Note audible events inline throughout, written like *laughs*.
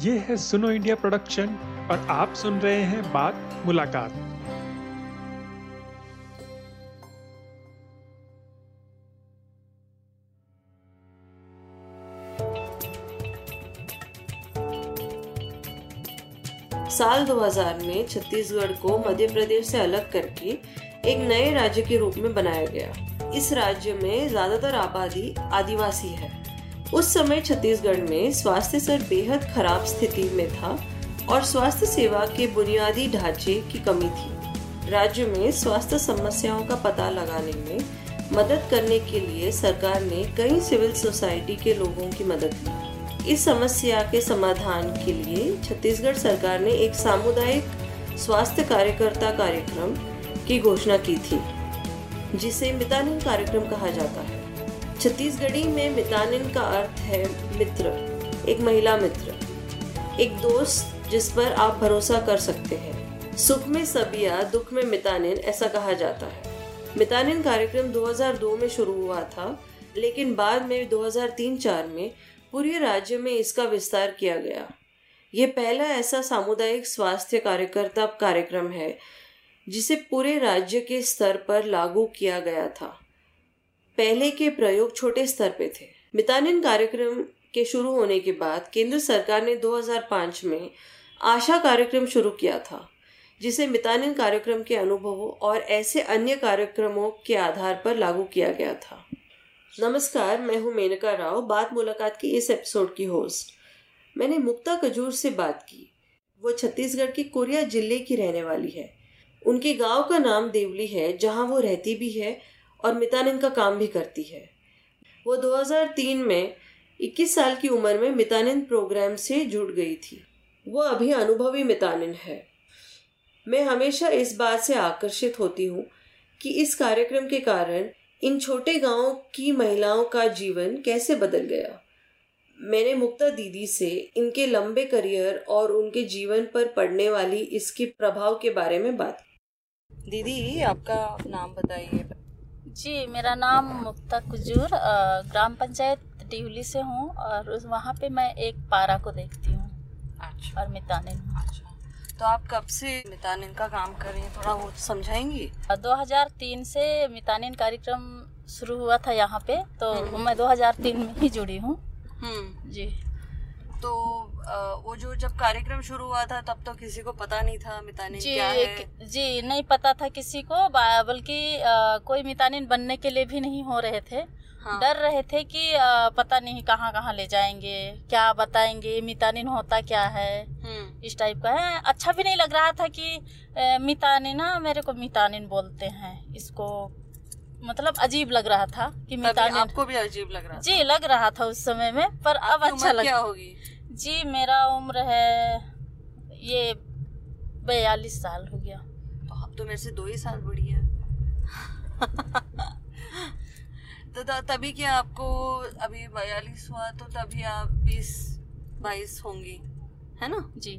ये है सुनो इंडिया प्रोडक्शन और आप सुन रहे हैं बात मुलाकात। साल 2000 में छत्तीसगढ़ को मध्य प्रदेश से अलग करके एक नए राज्य के रूप में बनाया गया। इस राज्य में ज़्यादातर आबादी आदिवासी है। उस समय छत्तीसगढ़ में स्वास्थ्य स्तर बेहद खराब स्थिति में था और स्वास्थ्य सेवा के बुनियादी ढांचे की कमी थी। राज्य में स्वास्थ्य समस्याओं का पता लगाने में मदद करने के लिए सरकार ने कई सिविल सोसाइटी के लोगों की मदद ली। इस समस्या के समाधान के लिए छत्तीसगढ़ सरकार ने एक सामुदायिक स्वास्थ्य कार्यकर्ता कार्यक्रम की घोषणा की थी, जिसे मितानिन कार्यक्रम कहा जाता है। छत्तीसगढ़ी में मितानिन का अर्थ है मित्र, एक महिला मित्र, एक दोस्त जिस पर आप भरोसा कर सकते हैं। सुख में सबिया दुख में मितानिन, ऐसा कहा जाता है। मितानिन कार्यक्रम 2002 में शुरू हुआ था, लेकिन बाद में 2003-4 में पूरे राज्य में इसका विस्तार किया गया। ये पहला ऐसा सामुदायिक स्वास्थ्य कार्यकर्ता कार्यक्रम है, जिसे पूरे राज्य के स्तर पर लागू किया गया था। पहले के प्रयोग छोटे स्तर पे थे। मितानिन कार्यक्रम के शुरू होने के बाद केंद्र सरकार ने 2005 में आशा कार्यक्रम शुरू किया था, जिसे मितानिन कार्यक्रम के अनुभवों और ऐसे अन्य कार्यक्रमों के आधार पर लागू किया गया था। नमस्कार, मैं हूँ मेनका राव बात मुलाकात की इस एपिसोड की होस्ट। मैंने मुक्ता कजूर से बात की। वो छत्तीसगढ़ के कोरिया ज़िले की रहने वाली है। उनके गाँव का नाम देवली है, जहाँ वो रहती भी है और मितानिन का काम भी करती है। वो 2003 में 21 साल की उम्र में मितानिन प्रोग्राम से जुड़ गई थी। वो अभी अनुभवी मितानिन है। मैं हमेशा इस बात से आकर्षित होती हूँ कि इस कार्यक्रम के कारण इन छोटे गाँवों की महिलाओं का जीवन कैसे बदल गया। मैंने मुक्ता दीदी से इनके लंबे करियर और उनके जीवन पर पड़ने वाली इसके प्रभाव के बारे में बात दीदी, आपका नाम बताइए। जी मेरा नाम मुक्ता कुजूर ग्राम पंचायत डिवली से हूँ और उस वहाँ पे मैं एक पारा को देखती हूँ अच्छा। और मितानिन। अच्छा। तो आप कब से मितानिन का काम कर रही हैं? थोड़ा वो समझाएँगी? अ, 2003 से मितानिन कार्यक्रम शुरू हुआ था यहाँ पे तो हम्म। मैं 2003 में ही जुड़ी हूँ। हम्म। जी। तो वो जो जब कार्यक्रम शुरू हुआ था तब तो किसी को पता नहीं था मितानिन जी क्या है। जी नहीं पता था किसी को बल्कि कोई मितानिन बनने के लिए भी नहीं हो रहे थे। हाँ। डर रहे थे कि अ, पता नहीं कहाँ कहाँ ले जाएँगे क्या बताएँगे मितानिन होता क्या है हम्म। इस टाइप का है। अच्छा भी नहीं लग रहा था कि मितानिन ना मेरे को मितानिन बोलते हैं इसको मतलब अजीब लग रहा था कि मितानिन आपको भी अजीब लग रहा जी लग रहा था उस समय में पर अब अच्छा लग क्या होगी? जी मेरा उम्र है ये बयालीस साल हो गया। तो अब तो मेरे से दो ही साल बड़ी है। तो तभी क्या आपको अभी बयालीस हुआ तो तभी आप बीस बाईस होंगी है ना? जी।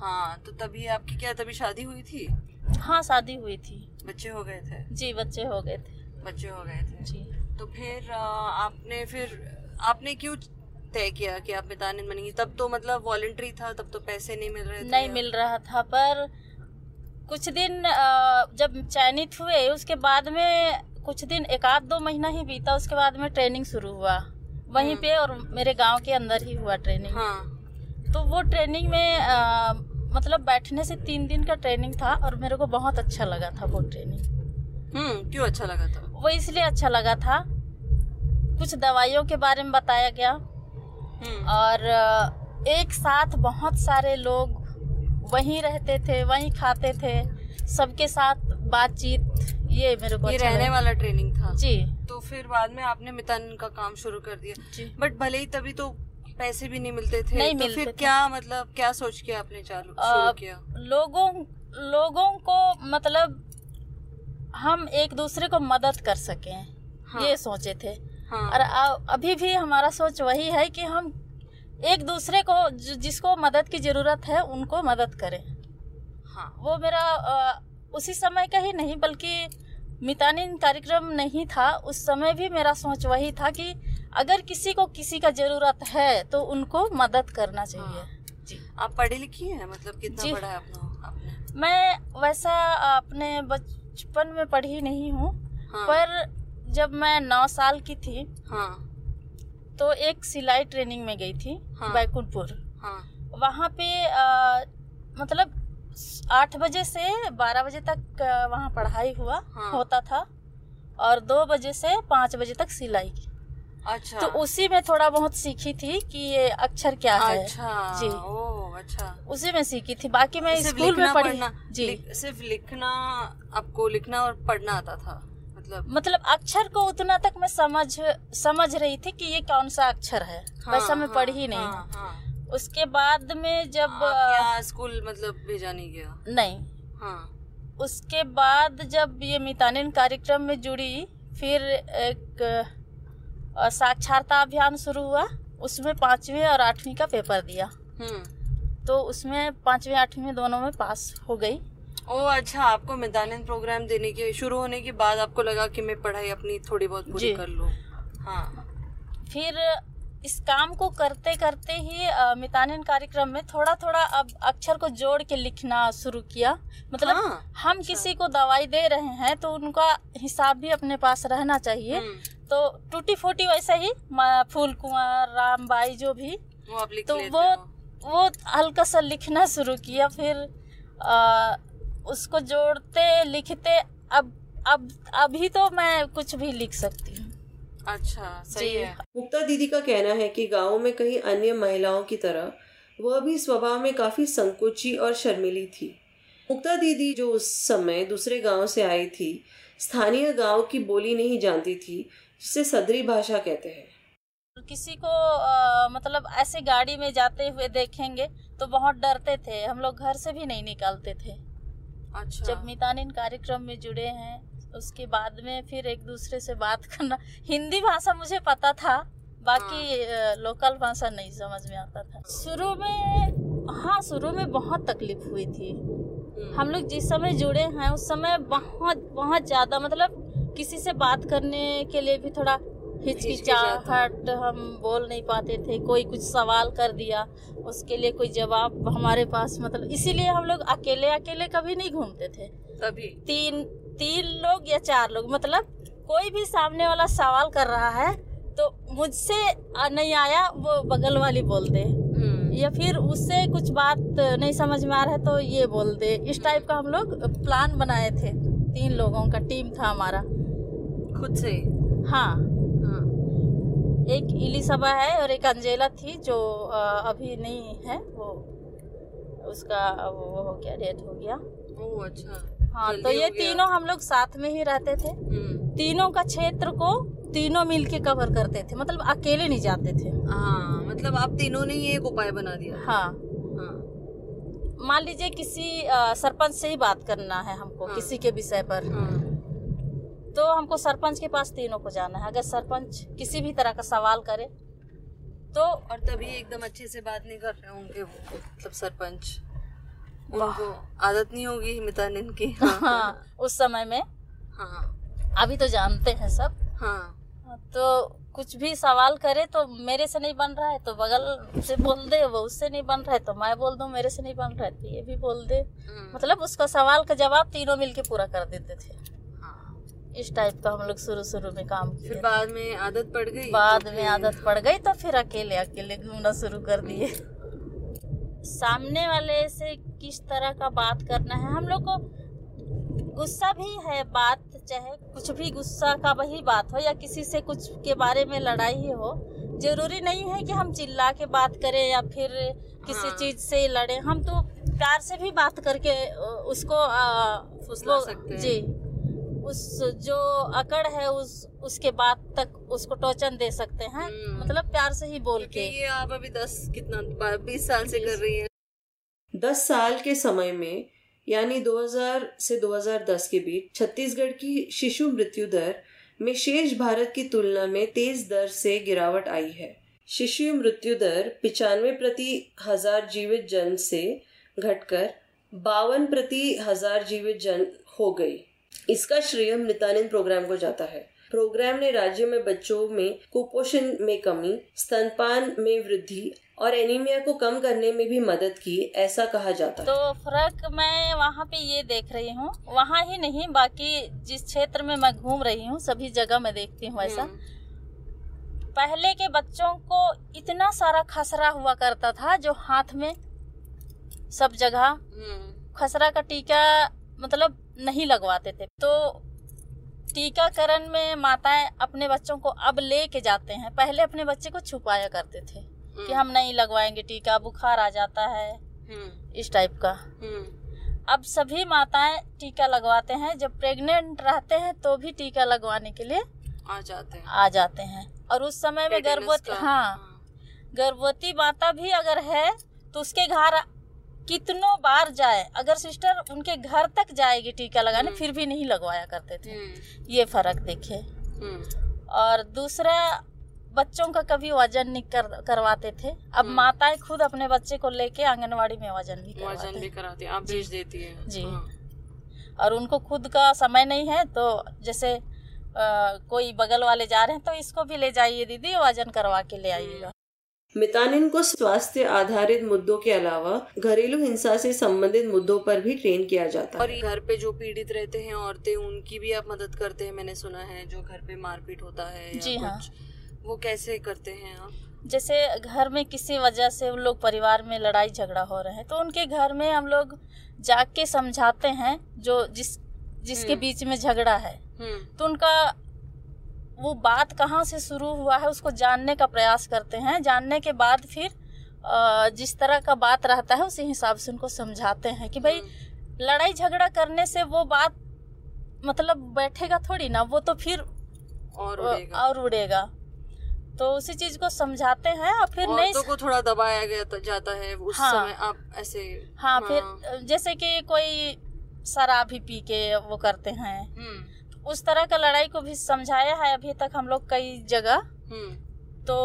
हाँ तो तभी आपकी क्या तभी शादी हुई थी? हाँ शादी हुई थी। बच्चे हो गए थे? जी बच्चे हो गए थे। बच्चे हो गए थे। जी। तो फिर आपने फिर आपने क्यों तय किया कि आप मितानिन बनेंगी। तब तो मतलब वॉलेंट्री था तब तो पैसे नहीं मिल रहे थे। नहीं मिल रहा था पर कुछ दिन जब चयनित हुए उसके बाद में कुछ दिन एक आध दो महीना ही बीता उसके बाद में ट्रेनिंग शुरू हुआ। वहीं हम्म। पे और मेरे गाँव के अंदर ही हुआ ट्रेनिंग हाँ। तो वो ट्रेनिंग में अ, मतलब बैठने से तीन दिन का ट्रेनिंग था और मेरे को बहुत अच्छा लगा था वो ट्रेनिंग हम्म क्यों अच्छा लगा था? वो इसलिए अच्छा लगा था कुछ दवाइयों के बारे में बताया गया। और एक साथ बहुत सारे लोग वहीं रहते थे वहीं खाते थे। सबके साथ बातचीत ये मेरे को ये अच्छा रहने वाला ट्रेनिंग था। जी। तो फिर बाद में आपने मितानिन का काम शुरू कर दिया। जी। बट भले ही तभी तो पैसे भी नहीं मिलते थे नहीं तो मिलते फिर थे। क्या मतलब क्या सोच के आपने चालू शुरू किया? लोगों लोगों को मतलब हम एक दूसरे को मदद कर सकें हाँ। ये सोचे थे। हाँ। और अभी भी हमारा सोच वही है कि हम एक दूसरे को जिसको मदद की ज़रूरत है उनको मदद करें। हाँ। वो मेरा उसी समय का ही नहीं बल्कि मितानिन कार्यक्रम नहीं था। उस समय भी मेरा सोच वही था कि अगर किसी को किसी का ज़रूरत है तो उनको मदद करना चाहिए। हाँ, जी। आप पढ़ी लिखी हैं? मतलब कितना जी। पढ़ा है अपना आपने? मैं वैसा अपने बचपन में पढ़ी नहीं हूँ हाँ। पर जब मैं नौ साल की थी हाँ। तो एक सिलाई ट्रेनिंग में गई थी हाँ। बैकुंठपुर। हाँ। वहाँ पे अ, मतलब आठ बजे से बारह बजे तक वहाँ पढ़ाई हुआ हाँ। होता था और दो बजे से पाँच बजे तक सिलाई। की अच्छा। तो उसी में थोड़ा बहुत सीखी थी कि ये अक्षर क्या है। अच्छा जी। ओ अच्छा। उसी में सीखी थी बाकी मैं स्कूल में पढ़ना जी। सिर्फ़ लिखना आपको लिखना और पढ़ना आता था। मतलब? मतलब अक्षर को उतना तक मैं समझ समझ रही थी कि ये कौन सा अक्षर है। वैसा मैं पढ़ी नहीं। हाँ, हाँ। उसके बाद में जब स्कूल मतलब भेजा नहीं गया? नहीं। हाँ। उसके बाद जब ये मितानिन कार्यक्रम में जुड़ी फिर एक साक्षरता अभियान शुरू हुआ उसमें पांचवी और आठवीं का पेपर दिया। हम्म। तो उसमें पांचवी आठवीं दोनों में पास हो गई। ओ अच्छा आपको मैदान प्रोग्राम देने के शुरू होने के बाद आपको लगा कि मैं पढ़ाई अपनी थोड़ी बहुत पूरी कर लूँ? हाँ। फिर इस काम को करते करते ही मितानिन कार्यक्रम में थोड़ा थोड़ा अब अक्षर को जोड़ के लिखना शुरू किया। मतलब हाँ, हम किसी को दवाई दे रहे हैं तो उनका हिसाब भी अपने पास रहना चाहिए। हम्म, तो टूटी फूटी वैसे ही फूल कुंवर रामबाई जो भी वो तो वो वो हल्का सा लिखना शुरू किया। फिर आ, उसको जोड़ते लिखते अब अब अभी तो मैं कुछ भी लिख सकती हूँ। अच्छा सही है। मुक्ता दीदी का कहना है कि गाँव में कई अन्य महिलाओं की तरह वह भी स्वभाव में काफ़ी संकोची और शर्मिली थी। मुक्ता दीदी जो उस समय दूसरे गाँव से आई थी स्थानीय गाँव की बोली नहीं जानती थी जिसे सदरी भाषा कहते हैं। किसी को आ, मतलब ऐसे गाड़ी में जाते हुए देखेंगे तो बहुत डरते थे। हम लोग घर से भी नहीं निकालते थे। अच्छा। जब मितानिन कार्यक्रम में जुड़े हैं उसके बाद में फिर एक दूसरे से बात करना। हिंदी भाषा मुझे पता था बाकी अ, लोकल भाषा नहीं समझ में आता था। शुरू में हाँ शुरू में बहुत तकलीफ़ हुई थी। हम्म, हम लोग जिस समय जुड़े हैं उस समय बहुत बहुत ज़्यादा मतलब किसी से बात करने के लिए भी थोड़ा हिचकिचाहट हम बोल नहीं पाते थे कोई कुछ सवाल कर दिया उसके लिए कोई जवाब हमारे पास मतलब इसीलिए हम लोग अकेले अकेले कभी नहीं घूमते थे। तभी। तीन तीन लोग या चार लोग मतलब कोई भी सामने वाला सवाल कर रहा है तो मुझसे नहीं आया वो बगल वाली बोल दे। हम्म, या फिर उससे कुछ बात नहीं समझ में आ रहा है तो ये बोल दे। इस टाइप का हम लोग प्लान बनाए थे। तीन लोगों का टीम था हमारा। खुद से? हाँ। एक इलिसबा है और एक अंजेला थी जो अभी नहीं है वो उसका वो हो गया डेथ हो गया। ओ अच्छा। हाँ तो ये तीनों हम लोग साथ में ही रहते थे। हम्म, तीनों का क्षेत्र को तीनों मिलके कवर करते थे मतलब अकेले नहीं जाते थे। हाँ मतलब आप तीनों ने ही एक उपाय बना दिया हाँ। हाँ। मान लीजिए किसी सरपंच से ही बात करना है हमको हाँ। किसी के विषय पर। हाँ। तो हमको सरपंच के पास तीनों को जाना है। अगर सरपंच किसी भी तरह का सवाल करे तो और तभी एकदम अच्छे से बात नहीं कर रहे होंगे वो मतलब सरपंच। उनको आदत नहीं होगी मितानिन की। *laughs* हाँ। उस समय में। हाँ। अभी तो जानते हैं सब। हाँ। तो कुछ भी सवाल करे तो मेरे से नहीं बन रहा है तो बगल से बोल दे वो उससे नहीं बन रहा है तो मैं बोल दूँ मेरे से नहीं बन रहा है तो ये भी बोल दे। हम्म, मतलब उसका सवाल का जवाब तीनों मिलके पूरा कर देते थे। हाँ। इस टाइप का हम लोग शुरू शुरू में काम फिर बाद में आदत पड़ गई? बाद में आदत पड़ गई तो फिर अकेले अकेले घूमना शुरू कर दिए। सामने वाले से किस तरह का बात करना है? हम लोग को गुस्सा भी है बात चाहे कुछ भी गुस्सा का वही बात हो या किसी से कुछ के बारे में लड़ाई ही हो। ज़रूरी नहीं है कि हम चिल्ला के बात करें या फिर किसी हाँ। चीज़ से लड़े। हम तो प्यार से भी बात करके उसको फुसला वो- सकते हैं। जी। उस जो अकड़ है उस उसके बाद तक उसको टोचन दे सकते हैं। हम्म। मतलब प्यार से ही बोल के। ये आप अभी दस कितना बीस साल से कर रही हैं। दस साल के समय में यानी 2000 से 2010 के बीच छत्तीसगढ़ की शिशु मृत्यु दर में शेष भारत की तुलना में तेज दर से गिरावट आई है। शिशु मृत्यु दर पिचानवे प्रति हज़ार जीवित जन से घटकर बावन प्रति हज़ार जीवित जन हो गई। इसका श्रेय नितानिन प्रोग्राम को जाता है प्रोग्राम ने राज्य में बच्चों में कुपोषण में कमी स्तनपान में वृद्धि और एनीमिया को कम करने में भी मदद की ऐसा कहा जाता है तो फ़र्क मैं वहाँ पे ये देख रही हूँ वहाँ ही नहीं बाकी जिस क्षेत्र में मैं घूम रही हूँ सभी जगह मैं देखती हूँ ऐसा हम्म। पहले के बच्चों को इतना सारा खसरा हुआ करता था जो हाथ में सब जगह हम्म। खसरा का टीका मतलब नहीं लगवाते थे। तो टीकाकरण में माताएँ अपने बच्चों को अब ले के जाते हैं। पहले अपने बच्चे को छुपाया करते थे कि हम्म। हम नहीं लगवाएँगे टीका बुखार आ जाता है। हम्म। इस टाइप का। अब सभी माताएँ टीका लगवाते हैं। जब प्रेग्नेंट रहते हैं तो भी टीका लगवाने के लिए आ जाते हैं। आ जाते हैं। और उस समय में गर्भवती हाँ गर्भवती माता भी अगर है तो उसके घर कितनों बार जाए अगर सिस्टर उनके घर तक जाएगी टीका लगाने हम्म। फिर भी नहीं लगवाया करते थे। हम्म। ये फ़र्क देखे हम्म। और दूसरा बच्चों का कभी वज़न नहीं कर, करवाते थे। अब माताएँ खुद अपने बच्चे को लेके आंगनवाड़ी में वज़न भी वज़न भी कराती हैं आप भेज देती है। जी। हाँ। और उनको खुद का समय नहीं है तो जैसे आ, कोई बगल वाले जा रहे हैं तो इसको भी ले जाइए दीदी वज़न करवा के ले आइएगा। मितानिन को स्वास्थ्य आधारित मुद्दों के अलावा घरेलू हिंसा से संबंधित मुद्दों पर भी ट्रेन किया जाता है और घर पे जो पीड़ित रहते हैं औरतें उनकी भी आप मदद करते हैं मैंने सुना है जो घर पे मारपीट होता है जी हाँ वो कैसे करते हैं आप जैसे घर में किसी वजह से उन लोग परिवार में लड़ाई झगड़ा हो रहे हैं तो उनके घर में हम लोग जाके समझाते हैं जो जिस जिसके हम्म। बीच में झगड़ा है हम्म। तो उनका वो बात कहाँ से शुरू हुआ है उसको जानने का प्रयास करते हैं। जानने के बाद फिर जिस तरह का बात रहता है उसी हिसाब से उनको समझाते हैं कि भाई हम्म। लड़ाई झगड़ा करने से वो बात मतलब बैठेगा थोड़ी ना वो तो फिर और उड़ेगा। और उड़ेगा। तो उसी चीज़ को समझाते हैं और फिर नहीं तो को थोड़ा दबाया गया तो जाता है उस हाँ, समय आप ऐसे हाँ, हाँ। फिर जैसे कि कोई शराब ही पी के वो करते हैं। हम्म। उस तरह का लड़ाई को भी समझाया है अभी तक हम लोग कई जगह। हम्म। तो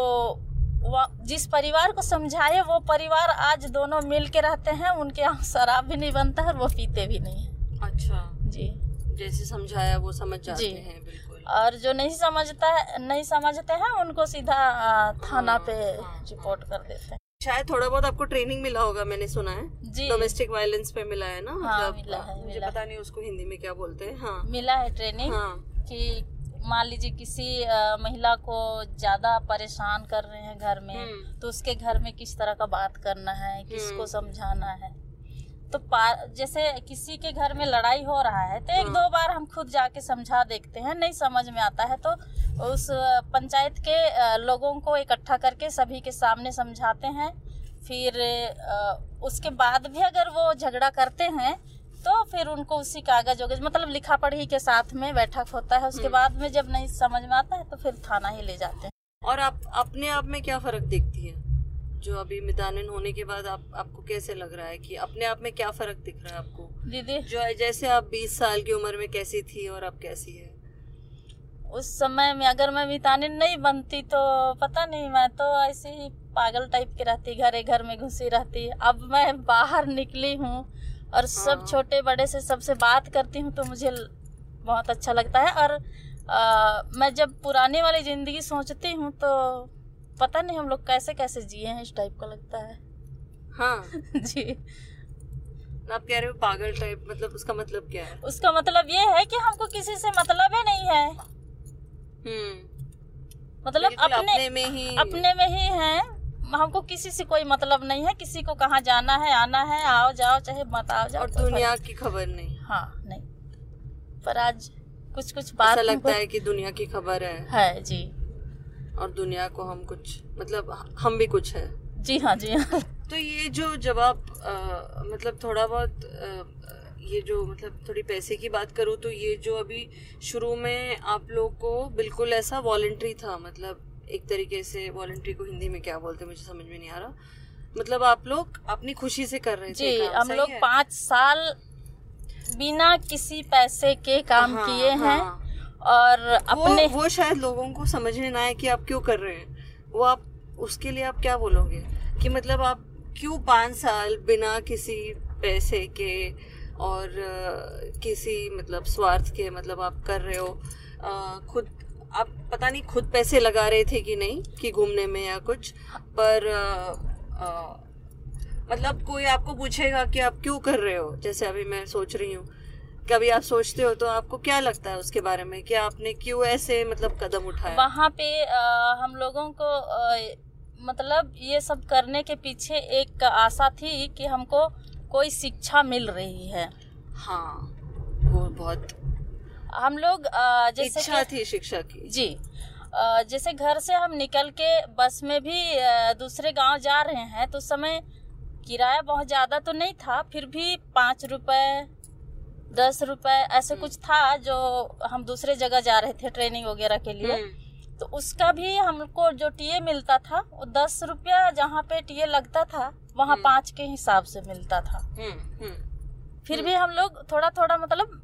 जिस परिवार को समझाए वो परिवार आज दोनों मिल के रहते हैं उनके यहाँ शराब भी नहीं बनता है और वो पीते भी नहीं है। अच्छा। जी। जैसे समझाया वो समझ जाते हैं बिल्कुल। और जो नहीं समझता है नहीं समझते हैं उनको सीधा थाना हाँ, पे हाँ, रिपोर्ट कर देते हैं। शायद थोड़ा बहुत आपको ट्रेनिंग मिला होगा मैंने सुना है। जी। डोमेस्टिक वायलेंस पे मिला है ना हाँ, मतलब मिला है, मुझे मिला पता नहीं उसको हिंदी में क्या बोलते हैं हाँ। मिला है ट्रेनिंग हाँ। कि मान लीजिए किसी महिला को ज़्यादा परेशान कर रहे हैं घर में हम्म। तो उसके घर में किस तरह का बात करना है किसको हम्म। समझाना है? तो जैसे किसी के घर में लड़ाई हो रहा है तो एक हाँ। दो बार हम खुद जाके समझा देखते हैं नहीं समझ में आता है तो उस पंचायत के लोगों को इकट्ठा करके सभी के सामने समझाते हैं फिर उसके बाद भी अगर वो झगड़ा करते हैं तो फिर उनको उसी कागज़ वगज मतलब लिखा पढ़ी के साथ में बैठक होता है उसके हम्म। बाद में जब नहीं समझ में आता है तो फिर थाना ही ले जाते हैं और आप अपने आप में क्या फ़र्क देखती है जो अभी मितानिन होने के बाद आप आपको कैसे लग रहा है कि अपने आप में क्या फ़र्क दिख रहा है आपको? दीदी। जो जैसे आप 20 साल की उम्र में कैसी थी और अब कैसी है? उस समय में अगर मैं मितानिन नहीं बनती तो पता नहीं मैं तो ऐसे ही पागल टाइप की रहती घर घर में घुसी रहती। अब मैं बाहर निकली हूँ और सब हाँ। छोटे बड़े से सबसे बात करती हूँ तो मुझे बहुत अच्छा लगता है। और आ, मैं जब पुराने वाली ज़िंदगी सोचती हूँ तो पता नहीं हम लोग कैसे कैसे जिए हैं इस टाइप का लगता है। हाँ। *laughs* जी। आप कह रहे हो पागल टाइप मतलब उसका मतलब क्या है? उसका मतलब ये है कि हमको किसी से मतलब ही नहीं है। हम्म। मतलब अपने, अपने में ही अपने में ही है। हमको किसी से कोई मतलब नहीं है। किसी को कहाँ जाना है आना है आओ जाओ चाहे मत आओ जाओ और दुनिया की खबर नहीं। हाँ नहीं। पर आज कुछ कुछ बात ऐसा लगता है कि दुनिया की खबर है। है जी। और दुनिया को हम कुछ मतलब हम भी कुछ है। जी हाँ जी हाँ। तो ये जो जब आप आ, मतलब थोड़ा बहुत आ, ये जो मतलब थोड़ी पैसे की बात करूँ तो ये जो अभी शुरू में आप लोग को बिल्कुल ऐसा वॉल्ट्री था मतलब एक तरीके से वॉल्ट्री को हिंदी में क्या बोलते मुझे समझ में नहीं आ रहा। मतलब आप लोग अपनी खुशी से कर रहे थे जी हम लोग पाँच साल बिना किसी पैसे के काम हाँ, किए हाँ, हैं। और अपने वो, वो शायद लोगों को समझने ना आए कि आप क्यों कर रहे हैं। वो आप उसके लिए आप क्या बोलोगे? कि मतलब आप क्यों पाँच साल बिना किसी पैसे के और किसी मतलब स्वार्थ के मतलब आप कर रहे हो? खुद आप पता नहीं खुद पैसे लगा रहे थे कि नहीं कि घूमने में या कुछ पर आ, आ, मतलब कोई आपको पूछेगा कि आप क्यों कर रहे हो? जैसे अभी मैं सोच रही हूँ कभी आप सोचते हो तो आपको क्या लगता है उसके बारे में कि आपने क्यों ऐसे मतलब कदम उठाया वहाँ पे आ, हम लोगों को आ, मतलब ये सब करने के पीछे एक आशा थी कि हमको कोई शिक्षा मिल रही है। हाँ वो बहुत हम लोग आ, जैसे इच्छा कि- थी शिक्षा की। जी जैसे घर से हम निकल के बस में भी दूसरे गाँव जा रहे हैं तो समय किराया बहुत ज़्यादा तो नहीं था फिर भी पाँच रुपए दस रुपए ऐसे कुछ था जो हम दूसरे जगह जा रहे थे ट्रेनिंग वगैरह के लिए। हम्म, तो उसका भी हमको जो टीए मिलता था वो दस रुपया जहाँ पे टीए लगता था वहाँ हम्म। पाँच के हिसाब से मिलता था। हम्म, फिर भी हम लोग थोड़ा थोड़ा मतलब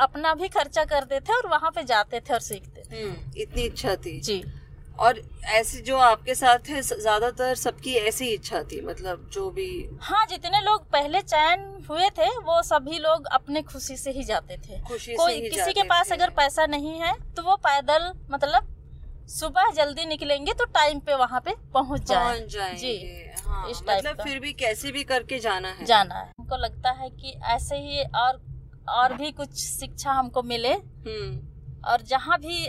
अपना भी खर्चा करते थे और वहाँ पे जाते थे और सीखते थे। इतनी इच्छा थी। जी। और ऐसे जो आपके साथ है ज़्यादातर सबकी ऐसी इच्छा थी मतलब जो भी। हाँ जितने लोग पहले चयन हुए थे वो सभी लोग अपने खुशी से ही जाते थे। खुशी कोई से ही किसी के पास अगर पैसा नहीं है तो वो पैदल मतलब सुबह जल्दी निकलेंगे तो टाइम पे वहाँ पे पहुँच जाए। पहुँच जाएँगे जी हाँ, इस मतलब फिर भी कैसे भी करके जाना है। जाना है। हमको लगता है कि ऐसे ही और और भी कुछ शिक्षा हमको मिले। हम्म। और जहाँ भी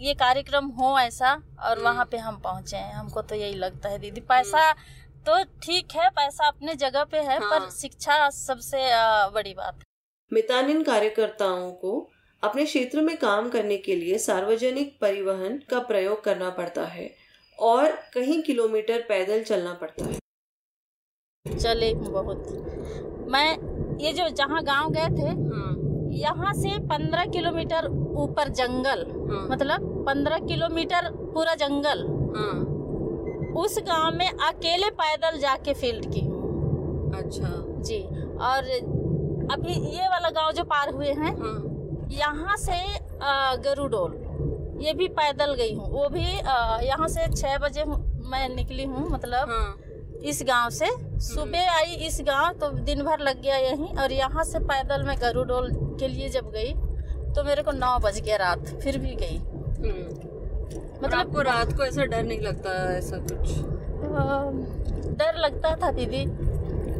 ये कार्यक्रम हो ऐसा और हम्म। वहाँ पे हम पहुँचे हैं। हमको तो यही लगता है दीदी। पैसा तो ठीक है पैसा अपने जगह पे है हाँ। पर शिक्षा सबसे बड़ी बात मितानिन कार्यकर्ताओं को अपने क्षेत्र में काम करने के लिए सार्वजनिक परिवहन का प्रयोग करना पड़ता है और कई किलोमीटर पैदल चलना पड़ता है। चले बहुत। मैं ये जो जहाँ गाँव गए थे हाँ, यहाँ से पंद्रह किलोमीटर ऊपर जंगल हाँ, मतलब पंद्रह किलोमीटर पूरा जंगल। हाँ, उस गाँव में अकेले पैदल जाके फ़ील्ड की हूँ। अच्छा। जी और अभी ये वाला गाँव जो पार हुए हैं हाँ, यहाँ से गरुडोल ये भी पैदल गई हूँ। वो भी यहाँ से छः बजे मैं निकली हूँ मतलब हाँ, इस गाँव से। सुबह आई इस गाँव तो दिन भर लग गया यहीं और यहाँ से पैदल मैं गरुडोल के लिए जब गई तो मेरे को नौ बज गया रात फिर भी गई। हम्म। मतलब आपको रात को ऐसा डर नहीं लगता ऐसा कुछ? डर लगता था दीदी।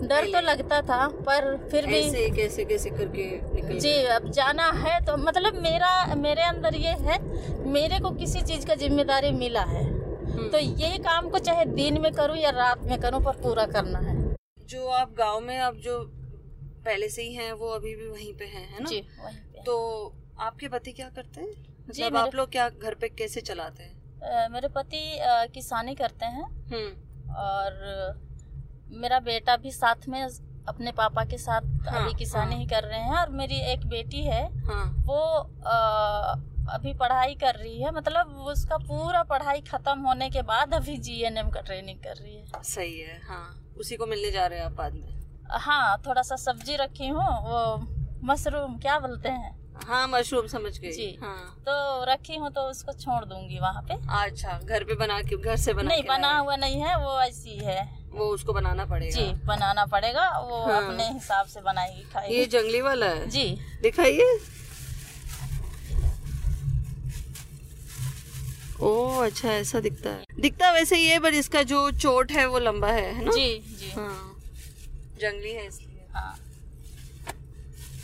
डर तो लगता था पर फिर भी ऐसे कैसे कैसे करके निकल जी अब जाना है तो मतलब मेरा मेरे अंदर ये है मेरे को किसी चीज़ का ज़िम्मेदारी मिला है। हम्म। तो ये काम को चाहे दिन में करूँ या रात में करूँ पर पूरा करना है। जो आप गाँव में आप जो पहले से ही हैं वो अभी भी वहीं पे हैं है ना? जी वहीं पे तो आपके पति क्या करते हैं? जी, मतलब आप लोग क्या घर पे कैसे चलाते हैं? मेरे पति किसानी करते हैं। हम्म। और मेरा बेटा भी साथ में अपने पापा के साथ हाँ, अभी किसानी हाँ। ही कर रहे हैं। और मेरी एक बेटी है हाँ। वो अ, अभी पढ़ाई कर रही है मतलब उसका पूरा पढ़ाई खत्म होने के बाद अभी जीएनएम का ट्रेनिंग कर रही है। सही है हाँ उसी को मिलने जा रहे हैं आप बाद में। हाँ थोड़ा सा सब्ज़ी रखी हूँ वो मशरूम क्या बोलते हैं? हाँ मशरूम समझ गई जी। हाँ। तो रखी हूँ तो उसको छोड़ दूँगी वहाँ पे। अच्छा घर पे बना के घर से बना नहीं बना हुआ नहीं है वो ऐसी है। वो उसको बनाना पड़ेगा। जी बनाना पड़ेगा वो हाँ। अपने हिसाब से बनाएगी खाएगी। ये जंगली वाला है? जी। दिखाइए। ओ अच्छा ऐसा दिखता है। दिखता वैसे ही है पर इसका जो चोट है वो लंबा है है ना? जी जी। हाँ। जंगली है इसलिए। हाँ।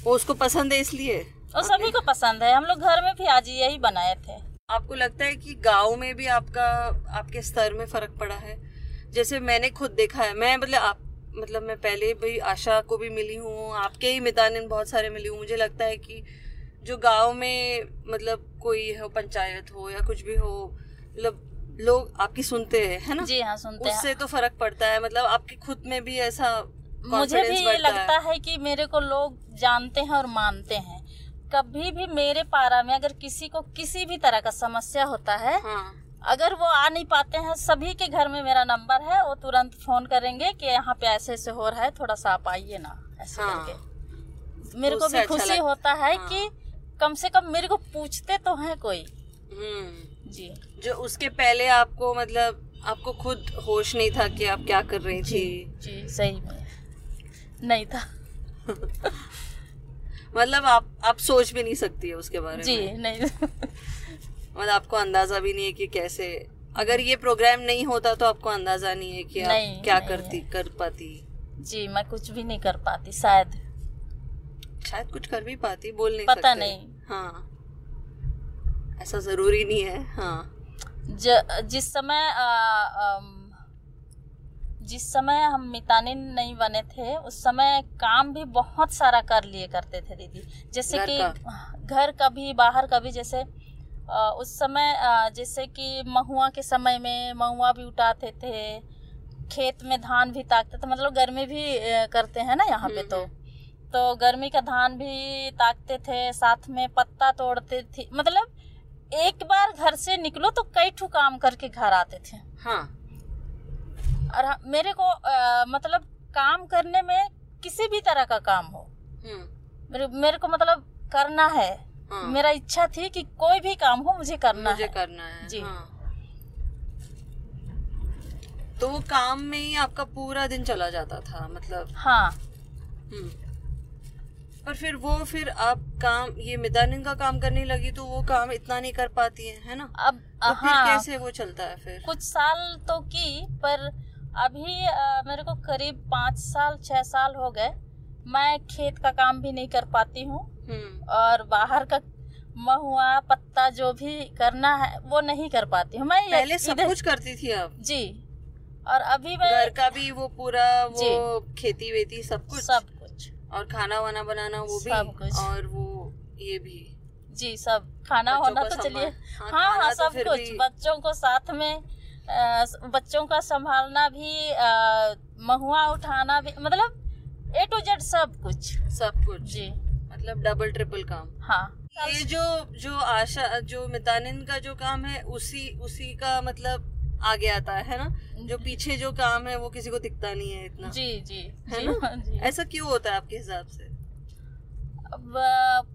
वो उसको पसंद है इसलिए? और सभी को पसंद है। हम लोग घर में भी आज यही बनाए थे। आपको लगता है कि गाँव में भी आपका आपके स्तर में फ़र्क पड़ा है? जैसे मैंने खुद देखा है मैं मतलब आप मतलब मैं पहले भी आशा को भी मिली हूँ आपके ही मितानिन बहुत सारे मिली हूँ। मुझे लगता है कि जो गाँव में मतलब कोई हो पंचायत हो या कुछ भी हो मतलब लोग आपकी सुनते हैं है ना? जी हाँ सुनते हैं। उससे तो फ़र्क पड़ता है मतलब आपके खुद में भी ऐसा मुझे भी ये लगता है। है कि मेरे को लोग जानते हैं और मानते हैं। कभी भी मेरे पारा में अगर किसी को किसी भी तरह का समस्या होता है हाँ। अगर वो आ नहीं पाते हैं सभी के घर में मेरा नंबर है वो तुरंत फ़ोन करेंगे कि यहाँ पे ऐसे ऐसे हो रहा है थोड़ा सा आप आइए ना ऐसे हाँ। करके। मेरे को भी अच्छा खुशी लग- होता है हाँ। कि कम से कम मेरे को पूछते तो हैं कोई। हम्म। जी। जो उसके पहले आपको मतलब आपको खुद होश नहीं था कि आप क्या कर रही थी? जी सही में। नहीं था। मतलब आप आप सोच भी नहीं सकती है उसके बारे जी में। जी नहीं। मतलब आपको अंदाज़ा भी नहीं है कि कैसे। अगर ये प्रोग्राम नहीं होता तो आपको अंदाज़ा नहीं है कि आप नहीं, क्या नहीं। करती है। कर पाती। जी मैं कुछ भी नहीं कर पाती शायद। शायद कुछ कर भी पाती बोल नहीं पता सकते। नहीं। हाँ। ऐसा ज़रूरी नहीं है हाँ। ज, जिस समय आ, अम, जिस समय हम मितानिन नहीं बने थे उस समय काम भी बहुत सारा कर लिए करते थे दीदी। जैसे कि घर का भी बाहर का भी जैसे आ, उस समय जैसे कि महुआ के समय में महुआ भी उठाते थे खेत में धान भी ताकते थे मतलब गर्मी भी करते हैं ना यहाँ पे हम्म, तो। तो गर्मी का धान भी ताकते थे साथ में पत्ता तोड़ते थे। मतलब एक बार घर से निकलो तो कई ठू काम करके घर आते थे। हाँ। और मेरे को अ, मतलब काम करने में किसी भी तरह का काम हो। हम्म। मेरे मेरे को मतलब करना है। हाँ। मेरा इच्छा थी कि कोई भी काम हो मुझे करना मुझे है। करना है जी। हाँ। तो वो काम में ही आपका पूरा दिन चला जाता था मतलब? हाँ। हम्म। पर फिर वो फिर आप काम ये मितानिन का काम करने लगी तो वो काम इतना नहीं कर पाती है है ना? अब तो फिर हाँ। कैसे वो चलता है फिर? कुछ साल तो की पर अभी अ, मेरे को करीब पाँच साल छह साल हो गए। मैं खेत का काम भी नहीं कर पाती हूँ। हम्म। और बाहर का महुआ पत्ता जो भी करना है वो नहीं कर पाती हूँ। मैं पहले सब कुछ करती थी आप जी। और अभी मैं घर का भी वो पूरा वो खेती वेती सब कुछ? सब। और खाना वाना बनाना वो भी कुछ। और वो ये भी। जी सब। खाना होना तो चलिए। हाँ, हाँ हाँ तो सब फिर कुछ। बच्चों को साथ में अ, बच्चों का संभालना भी अ, महुआ उठाना भी मतलब ए टू जेड सब कुछ। सब कुछ। जी। मतलब डबल ट्रिपल काम। हाँ। ये जो जो आशा जो मितानिन का जो काम है उसी उसी का मतलब आगे आता है है ना? जो पीछे जो काम है वो किसी को दिखता नहीं है इतना। जी जी है जी, ना? जी। ऐसा क्यों होता है आपके हिसाब से? अब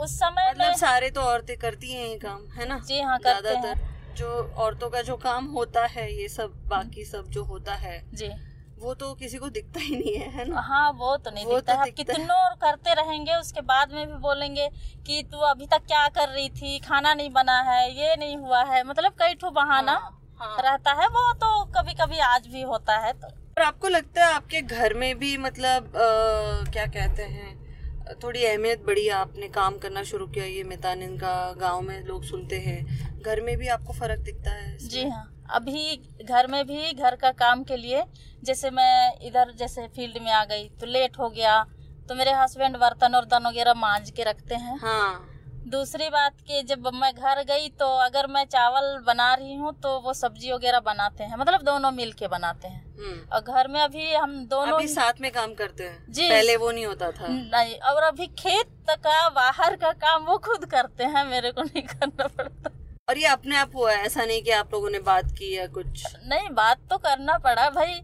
उस समय मतलब में सारे तो औरतें करती हैं ये काम है ना? जी हाँ, ज़्यादातर जो औरतों का जो काम होता है ये सब बाकी सब जो होता है जी। वो तो किसी को दिखता ही नहीं है है ना? हाँ वो तो नहीं वो दिखता तो है। दिखता है। कितनों और करते रहेंगे उसके बाद में भी बोलेंगे कि तू अभी तक क्या कर रही थी खाना नहीं बना है ये नहीं हुआ है। मतलब कई ठो बहाना हाँ। रहता है वो तो कभी कभी आज भी होता है तो। और आपको लगता है आपके घर में भी मतलब अ, क्या कहते हैं थोड़ी अहमियत बढ़ी आपने काम करना शुरू किया ये मितानिन का गाँव में लोग सुनते हैं। घर में भी आपको फ़र्क दिखता है जी हाँ। अभी घर में भी घर का काम के लिए जैसे मैं इधर जैसे फ़ील्ड में आ गई तो लेट हो गया तो मेरे हस्बैंड बर्तन वर्तन वगैरह मांज के रखते हैं। हाँ। दूसरी बात कि जब मैं घर गई तो अगर मैं चावल बना रही हूँ तो वो सब्ज़ी वगैरह बनाते हैं मतलब दोनों मिल के बनाते हैं। हम्म। और घर में अभी हम दोनों अभी साथ में काम करते हैं। जी। पहले वो नहीं होता था। नहीं और अभी खेत का बाहर का काम वो खुद करते हैं मेरे को नहीं करना पड़ता। और ये अपने आप हुआ है? ऐसा नहीं कि आप लोगों ने बात की या कुछ। नहीं बात तो करना पड़ा भाई।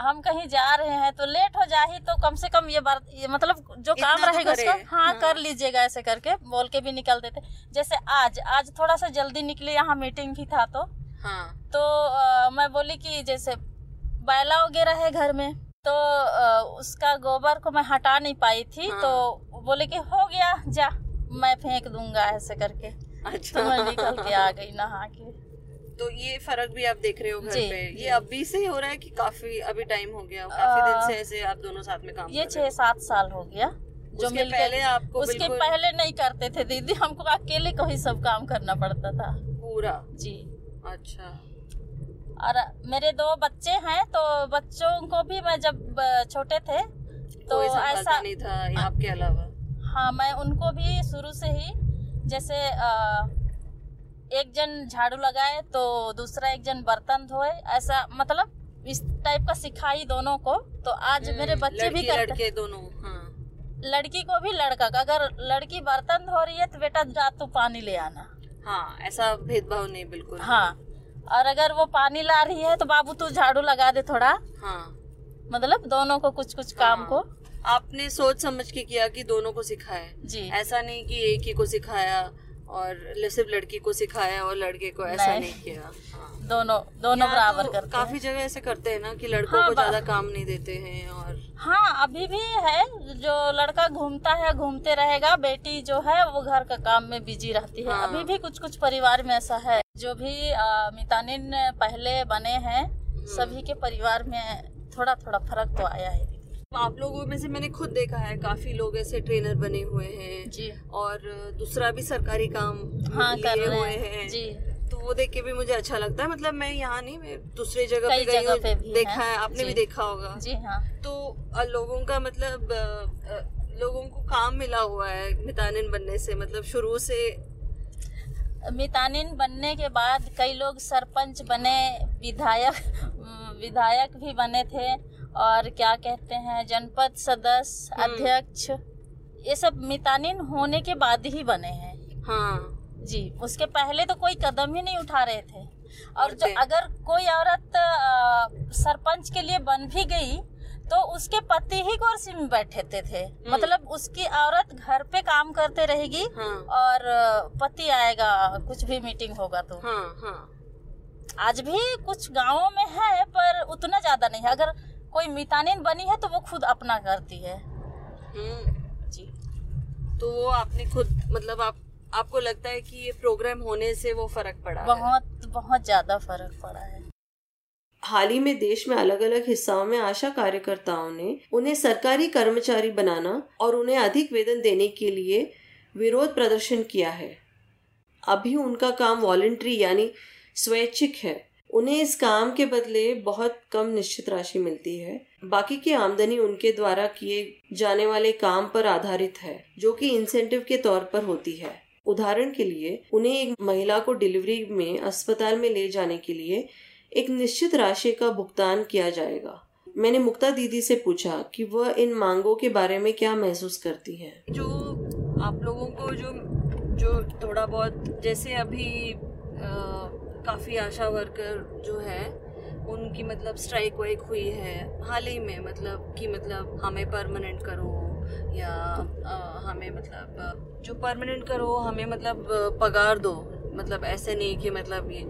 हम कहीं जा रहे हैं तो लेट हो जाही तो कम से कम ये बात ये मतलब जो काम तो रहेगा। उसका हाँ हाँ। कर लीजिएगा ऐसे करके बोल के भी निकल देते। जैसे आज आज थोड़ा सा जल्दी निकली यहाँ मीटिंग भी था तो। हाँ। तो अ, मैं बोली कि जैसे बैला वगैरह है घर में तो अ, उसका गोबर को मैं हटा नहीं पाई थी हाँ। तो बोले कि हो गया जा मैं फेंक दूँगा ऐसे करके। अच्छा। तो मैं निकल के आ गई नहा के। तो ये फ़र्क भी आप देख रहे हो घर पे? ये अभी से ही हो रहा है कि काफ़ी अभी टाइम हो गया? काफ़ी दिन से ऐसे आप दोनों साथ में काम ये छह सात साल हो गया। जो उसके पहले आपको उसके पहले नहीं करते थे दीदी हमको अकेले को ही सब काम करना पड़ता था। पूरा? जी। अच्छा। और मेरे दो बच्चे हैं तो बच्चों को भी मैं जब छोटे थे तो ऐसा नहीं था आपके अलावा? हाँ मैं उनको भी शुरू से ही जैसे एक जन झाड़ू लगाए तो दूसरा एक जन बर्तन धोए ऐसा मतलब इस टाइप का सिखाई दोनों को तो आज मेरे हम्म, बच्चे भी करते लड़के दोनों हाँ। लड़की को भी लड़का का अगर लड़की बर्तन धो रही है तो बेटा जा तू पानी ले आना। हाँ ऐसा भेदभाव नहीं बिल्कुल। हाँ और अगर वो पानी ला रही है तो बाबू तू झाड़ू लगा दे थोड़ा। हाँ। मतलब दोनों को कुछ कुछ काम हाँ। को। आपने सोच समझ के किया कि दोनों को सिखाया जी ऐसा नहीं कि एक ही को सिखाया और सिर्फ़ लड़की को सिखाया और लड़के को ऐसा नहीं। नहीं किया हाँ। दोनों दोनों बराबर तो करते काफ़ी जगह ऐसे करते हैं ना कि लड़कों हाँ, को ज़्यादा काम नहीं देते हैं और हाँ अभी भी है जो लड़का घूमता है घूमते रहेगा बेटी जो है वो घर का काम में बिज़ी रहती है हाँ। अभी भी कुछ कुछ परिवार में ऐसा है जो भी मितानिन पहले बने हैं हम्म। सभी के परिवार में थोड़ा थोड़ा फ़र्क तो आया है आप लोगों में से मैंने खुद देखा है काफ़ी लोग ऐसे ट्रेनर बने हुए हैं जी। और दूसरा भी सरकारी काम हाँ कर रहे हुए हैं। जी। तो वो देख के भी मुझे अच्छा लगता है। मतलब मैं यहाँ नहीं मैं दूसरी जगह पे गई हूँ देखा हैं। है आपने भी देखा होगा। जी हाँ। तो लोगों का मतलब लोगों को काम मिला हुआ है मितानिन बनने से मतलब शुरू से। मितानिन बनने के बाद कई लोग सरपंच बने विधायक विधायक भी बने थे। और क्या कहते हैं जनपद सदस्य हम्म। अध्यक्ष ये सब मितानिन होने के बाद ही बने हैं। हाँ। जी उसके पहले तो कोई कदम ही नहीं उठा रहे थे। और जो अगर कोई औरत सरपंच के लिए बन भी गई तो उसके पति ही कुर्सी में बैठे थे, थे मतलब उसकी औरत घर पे काम करते रहेगी हाँ। और पति आएगा कुछ भी मीटिंग होगा तो। हाँ हाँ। आज भी कुछ गाँवों में है पर उतना ज़्यादा नहीं। है अगर कोई मितानिन बनी है तो वो खुद अपना करती है। हम्म। जी। तो वो आपने खुद मतलब आप आपको लगता है कि ये प्रोग्राम होने से वो फ़र्क पड़ा है? बहुत बहुत ज़्यादा फ़र्क पड़ा है। हाल ही में देश में अलग अलग हिस्सों में आशा कार्यकर्ताओं ने उन्हें सरकारी कर्मचारी बनाना और उन्हें अधिक वेतन देने के लिए विरोध प्रदर्शन किया है। अभी उनका काम वॉलंटरी यानी स्वैच्छिक है। उन्हें इस काम के बदले बहुत कम निश्चित राशि मिलती है। बाकी की आमदनी उनके द्वारा किए जाने वाले काम पर आधारित है जो कि इंसेंटिव के तौर पर होती है। उदाहरण के लिए उन्हें एक महिला को डिलीवरी में अस्पताल में ले जाने के लिए एक निश्चित राशि का भुगतान किया जाएगा। मैंने मुक्ता दीदी से पूछा कि वह इन मांगों के बारे में क्या महसूस करती हैं। जो आप लोगों को जो जो थोड़ा बहुत जैसे अभी अ, काफ़ी आशा वर्कर जो है उनकी मतलब स्ट्राइक वाइक हुई है। हाल ही में मतलब कि मतलब हमें परमानेंट करो या अ, हमें मतलब जो परमानेंट करो हमें मतलब पगार दो। मतलब ऐसे नहीं कि मतलब ये।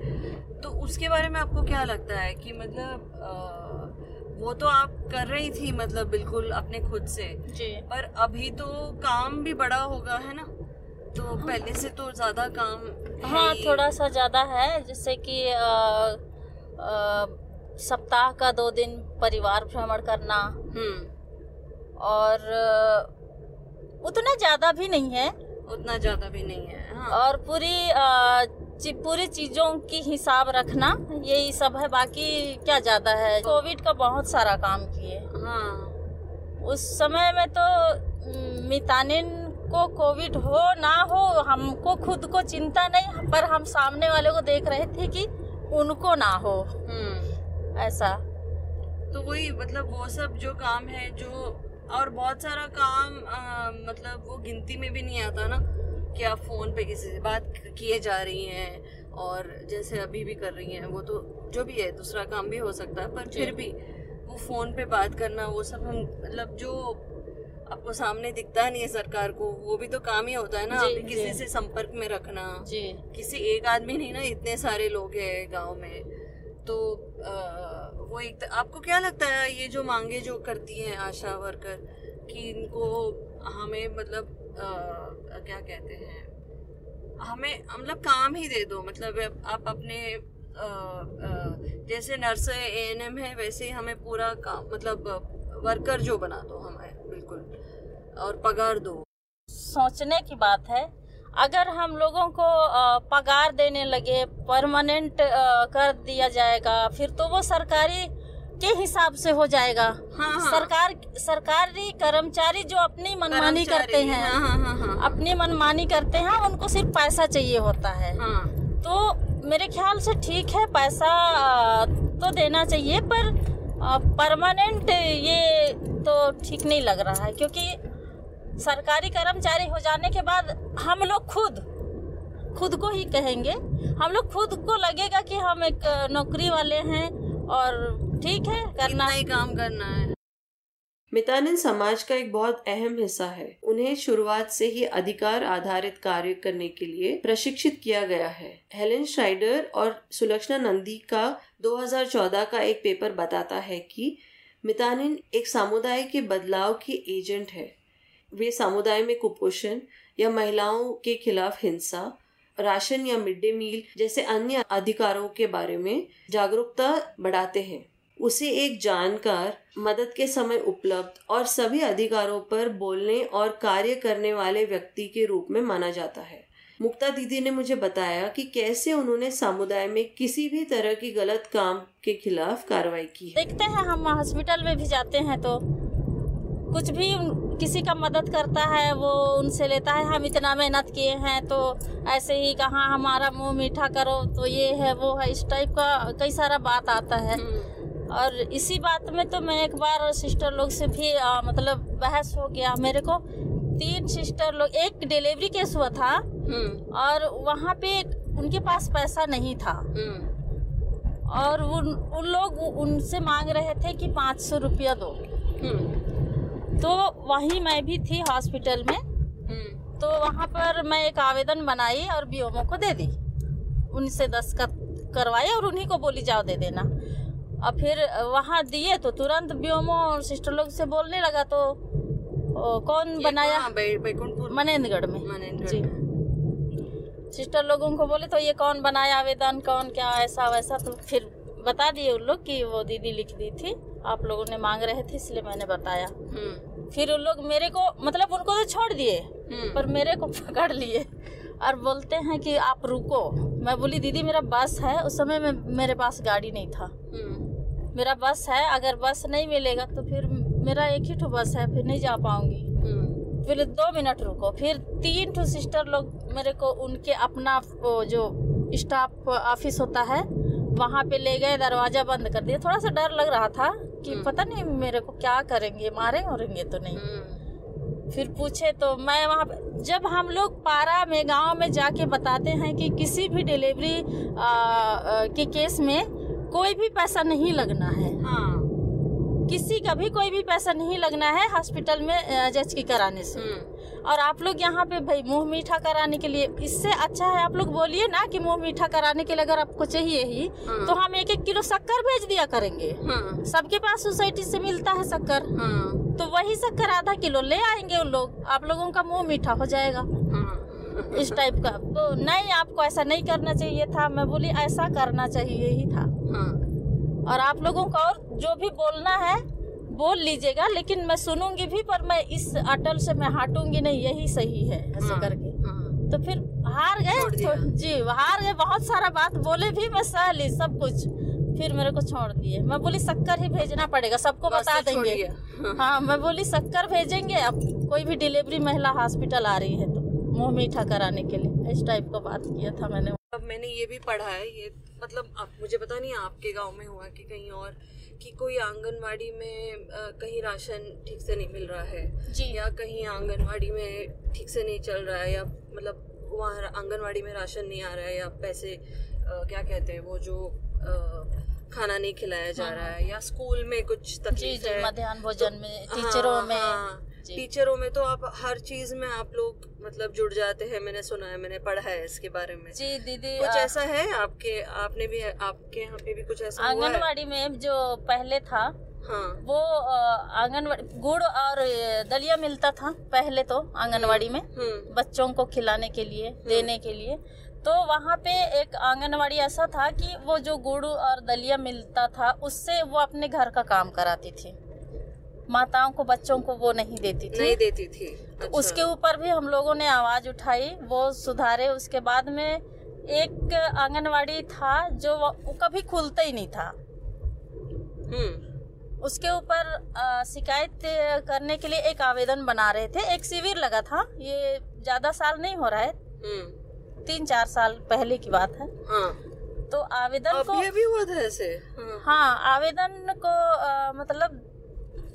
तो उसके बारे में आपको क्या लगता है कि मतलब अ, वो तो आप कर रही थी मतलब बिल्कुल अपने खुद से। जी। पर अभी तो काम भी बड़ा होगा है ना? तो पहले से तो ज़्यादा काम है हाँ थोड़ा सा ज़्यादा है जैसे कि सप्ताह का दो दिन परिवार भ्रमण करना। हम्म। और उतना ज़्यादा भी नहीं है। उतना ज़्यादा भी नहीं है हाँ। और पूरी ची, पूरी चीज़ों की हिसाब रखना यही सब है बाकी क्या ज़्यादा है? कोविड का बहुत सारा काम किए। हाँ। उस समय में तो मितानिन को कोविड हो ना हो हमको खुद को चिंता नहीं पर हम सामने वाले को देख रहे थे कि उनको ना हो। हम्म। ऐसा। तो वही मतलब वो सब जो काम है जो और बहुत सारा काम अ, मतलब वो गिनती में भी नहीं आता ना कि आप फ़ोन पे किसी से बात किए जा रही हैं और जैसे अभी भी कर रही हैं वो तो जो भी है दूसरा काम भी हो सकता है पर फिर भी वो फ़ोन पे बात करना वो सब हम मतलब जो आपको सामने दिखता नहीं है सरकार को वो भी तो काम ही होता है ना जी, किसी जी। से संपर्क में रखना। जी। किसी एक आदमी नहीं ना इतने सारे लोग हैं गाँव में। तो अ, वो एक आपको क्या लगता है ये जो मांगे जो करती हैं आशा वर्कर कि इनको हमें मतलब अ, क्या कहते हैं हमें मतलब काम ही दे दो मतलब आप अपने अ, जैसे नर्स है ए एन एम है वैसे ही हमें पूरा काम मतलब वर्कर जो बना दो हमें बिल्कुल। और पगार दो। सोचने की बात है अगर हम लोगों को पगार देने लगे परमानेंट कर दिया जाएगा फिर तो वो सरकारी के हिसाब से हो जाएगा। हाँ हाँ। सरकार सरकारी कर्मचारी जो अपनी मनमानी करते हैं हाँ हाँ हाँ हाँ। अपनी मनमानी करते हैं उनको सिर्फ़ पैसा चाहिए होता है। हाँ। तो मेरे ख्याल से ठीक है पैसा तो देना चाहिए पर परमानेंट ये तो ठीक नहीं लग रहा है क्योंकि सरकारी कर्मचारी हो जाने के बाद हम लोग खुद खुद को ही कहेंगे। हम लोग खुद को लगेगा कि हम एक नौकरी वाले हैं और ठीक है करना। ही काम करना है। मितानिन समाज का एक बहुत अहम हिस्सा है। उन्हें शुरुआत से ही अधिकार आधारित कार्य करने के लिए प्रशिक्षित किया गया है। हेलेन श्राइडर और सुलक्षणा नंदी का 2014 का एक पेपर बताता है कि मितानिन एक समुदाय के बदलाव की एजेंट है। वे समुदाय में कुपोषण या महिलाओं के खिलाफ हिंसा, राशन या मिड डे मील जैसे अन्य अधिकारों के बारे में जागरूकता बढ़ाते हैं। उसे एक जानकार, मदद के समय उपलब्ध और सभी अधिकारों पर बोलने और कार्य करने वाले व्यक्ति के रूप में माना जाता है। मुक्ता दीदी ने मुझे बताया कि कैसे उन्होंने समुदाय में किसी भी तरह की गलत काम के खिलाफ कार्रवाई की है। देखते हैं हम हॉस्पिटल में भी जाते हैं तो कुछ भी किसी का मदद करता है वो उनसे लेता है हम इतना मेहनत किए हैं तो ऐसे ही कहाँ हमारा मुँह मीठा करो। तो ये है वो है इस टाइप का कई सारा बात आता है। हम्म। और इसी बात में तो मैं एक बार सिस्टर लोग से भी आ, मतलब बहस हो गया मेरे को। तीन सिस्टर लोग एक डिलीवरी केस हुआ था हम्म। और वहाँ पे उनके पास पैसा नहीं था हम्म। और उन उन लोग उनसे मांग रहे थे कि पाँच सौ रुपया दो हम्म। तो वहीं मैं भी थी हॉस्पिटल में तो वहाँ पर मैं एक आवेदन बनाई और बीओमो को दे दी उनसे दस्खत करवाए और उन्हीं को बोली जाओ दे देना और फिर वहाँ दिए तो तुरंत ब्योमो और सिस्टर लोग से बोलने लगा तो कौन बनाया? मनेन्द्रगढ़ में। जी। सिस्टर लोगों को बोले तो ये कौन बनाया आवेदन? कौन क्या? ऐसा वैसा? तो फिर बता दिए उन लोग कि वो दीदी लिख दी थी। आप लोगों ने मांग रहे थे इसलिए मैंने बताया। हम्म। फिर उन लोग मेरे को मतलब उनको तो छोड़ दिए हम्म। पर मेरे को पकड़ लिए और बोलते हैं कि आप रुको। मैं बोली दीदी मेरा बस है। उस समय में मेरे पास गाड़ी नहीं था। हम्म। मेरा बस है। अगर बस नहीं मिलेगा तो फिर मेरा एक ही ठो बस है फिर नहीं जा पाऊँगी। फिर दो मिनट रुको फिर तीन ठो सिस्टर लोग मेरे को उनके अपना जो स्टाफ ऑफ़िस होता है वहाँ पे ले गए दरवाज़ा बंद कर दिया थोड़ा सा डर लग रहा था कि हम्म। पता नहीं मेरे को क्या करेंगे मारे मारेंगे तो नहीं हम्म। फिर पूछे तो मैं वहाँ जब हम लोग पारा में गाँव में जाके बताते हैं कि किसी भी डिलीवरी के केस में कोई भी पैसा नहीं लगना है हाँ किसी का भी कोई भी पैसा नहीं लगना है हॉस्पिटल में जज की कराने से हम्म। और आप लोग यहाँ पे भाई मुँह मीठा कराने के लिए इससे अच्छा है आप लोग बोलिए ना कि मुँह मीठा कराने के लिए अगर आपको चाहिए ही हाँ। तो हम एक एक किलो शक्कर भेज दिया करेंगे हाँ। सबके पास सोसाइटी से मिलता है शक्कर हाँ। तो वही शक्कर आधा किलो ले आएँगे उन लोग आप लोगों का मुँह मीठा हो जाएगा इस टाइप का तो नहीं आपको ऐसा नहीं करना चाहिए था मैं बोली ऐसा करना चाहिए ही था हाँ। और आप लोगों को और जो भी बोलना है बोल लीजिएगा लेकिन मैं सुनूँगी भी पर मैं इस अटल से मैं हटूँगी नहीं यही सही है ऐसे हाँ, करके। हाँ। तो फिर हार गए तो, जी हार गए बहुत सारा बात बोले भी मैं सह ली सब कुछ। फिर मेरे को छोड़ दिए। मैं बोली शक्कर ही भेजना पड़ेगा सबको बता देंगे। हाँ मैं बोली शक्कर भेजेंगे अब कोई भी डिलीवरी महिला हॉस्पिटल आ रही है तो मुँह मीठा कराने के लिए। इस टाइप का बात किया था मैंने। अब मैंने ये भी पढ़ा है ये मतलब आप मुझे पता नहीं आपके गाँव में हुआ कि कहीं और कि कोई आंगनवाड़ी में आ, कहीं राशन ठीक से नहीं मिल रहा है। जी। या कहीं आंगनवाड़ी में ठीक से नहीं चल रहा है या मतलब वहाँ आंगनवाड़ी में राशन नहीं आ रहा है या पैसे आ, क्या कहते हैं वो जो आ, खाना नहीं खिलाया जा हाँ, रहा है। या स्कूल में कुछ तकलीफ़ है मध्यान्ह भोजन में हाँ, टीचरों में। हाँ, टीचरों में तो आप हर चीज़ में आप लोग मतलब जुड़ जाते हैं मैंने सुना है मैंने पढ़ा है इसके बारे में। जी दीदी कुछ आ, ऐसा है आपके आपने भी आपके यहाँ पे भी कुछ ऐसा आंगनबाड़ी में जो पहले था हाँ। वो आंगनवाड़ी गुड़ और दलिया मिलता था पहले तो आंगनबाड़ी में हम्म। बच्चों को खिलाने के लिए हम्म। देने के लिए। तो वहाँ पे एक आंगनवाड़ी ऐसा था कि वो जो गुड़ और दलिया मिलता था उससे वो अपने घर का काम कराती थी। माताओं को बच्चों को वो नहीं देती थी। नहीं देती थी। अच्छा। उसके ऊपर भी हम लोगों ने आवाज़ उठाई वो सुधारे। उसके बाद में एक आंगनवाड़ी था जो वो कभी खुलता ही नहीं था। हम्म। उसके ऊपर शिकायत करने के लिए एक आवेदन बना रहे थे। एक शिविर लगा था। ये ज़्यादा साल नहीं हो रहा है। हम्म। तीन चार साल पहले की बात है। हाँ। तो आवेदन को अभी हुआ था ऐसे? हाँ, हाँ आवेदन को आ, मतलब